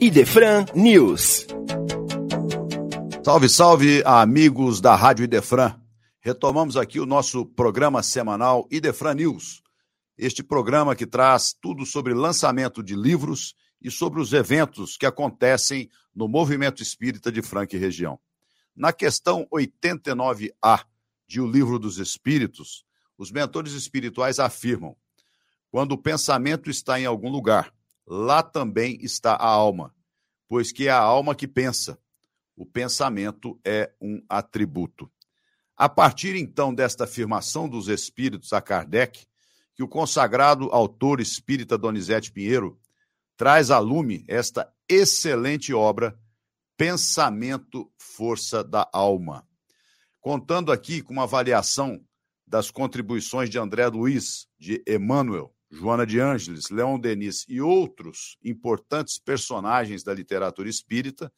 Idefran News. Salve, salve, amigos da Rádio Idefran. Retomamos aqui o nosso programa semanal Idefran News. Este programa que traz tudo sobre lançamento de livros e sobre os eventos que acontecem no movimento espírita de Franca e região. Na questão 89A de O Livro dos Espíritos, os mentores espirituais afirmam: quando o pensamento está em algum lugar, lá também está a alma, pois que é a alma que pensa. O pensamento é um atributo. A partir então desta afirmação dos espíritos a Kardec, que o consagrado autor espírita Donizete Pinheiro traz a lume esta excelente obra, Pensamento, Força da Alma. Contando aqui com uma avaliação das contribuições de André Luiz, de Emmanuel, Joana de Ângeles, Leon Denis e outros importantes personagens da literatura espírita,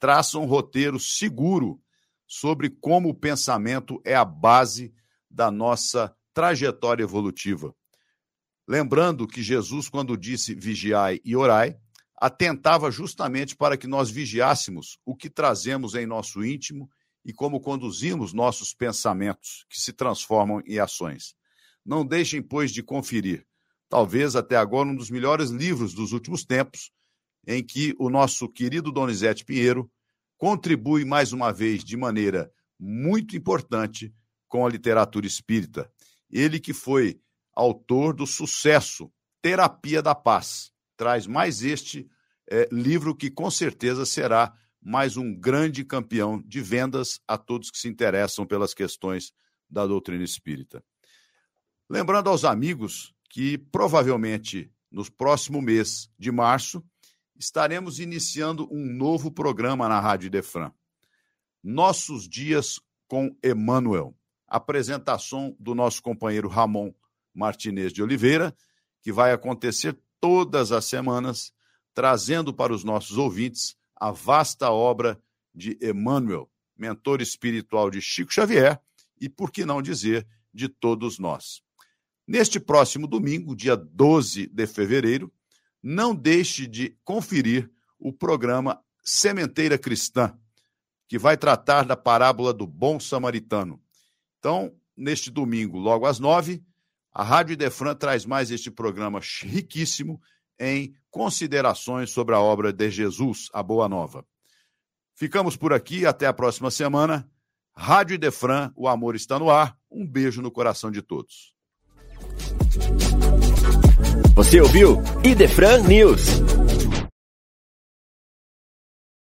traçam um roteiro seguro sobre como o pensamento é a base da nossa trajetória evolutiva. Lembrando que Jesus, quando disse vigiai e orai, atentava justamente para que nós vigiássemos o que trazemos em nosso íntimo e como conduzimos nossos pensamentos, que se transformam em ações. Não deixem, pois, de conferir talvez até agora um dos melhores livros dos últimos tempos, em que o nosso querido Donizete Pinheiro contribui mais uma vez de maneira muito importante com a literatura espírita. Ele que foi autor do sucesso Terapia da Paz. Traz mais este é, livro que com certeza será mais um grande campeão de vendas a todos que se interessam pelas questões da doutrina espírita. Lembrando aos amigos que provavelmente no próximo mês de março estaremos iniciando um novo programa na Rádio Defran. Nossos Dias com Emmanuel. Apresentação do nosso companheiro Ramon Martinez de Oliveira, que vai acontecer todas as semanas, trazendo para os nossos ouvintes a vasta obra de Emmanuel, mentor espiritual de Chico Xavier e, por que não dizer, de todos nós. Neste próximo domingo, dia 12 de fevereiro, não deixe de conferir o programa Sementeira Cristã, que vai tratar da parábola do bom samaritano. Então, neste domingo, logo às nove, a Rádio Idefran traz mais este programa riquíssimo em considerações sobre a obra de Jesus, a Boa Nova. Ficamos por aqui, até a próxima semana. Rádio Idefran, o amor está no ar. Um beijo no coração de todos. Você ouviu Idefran News.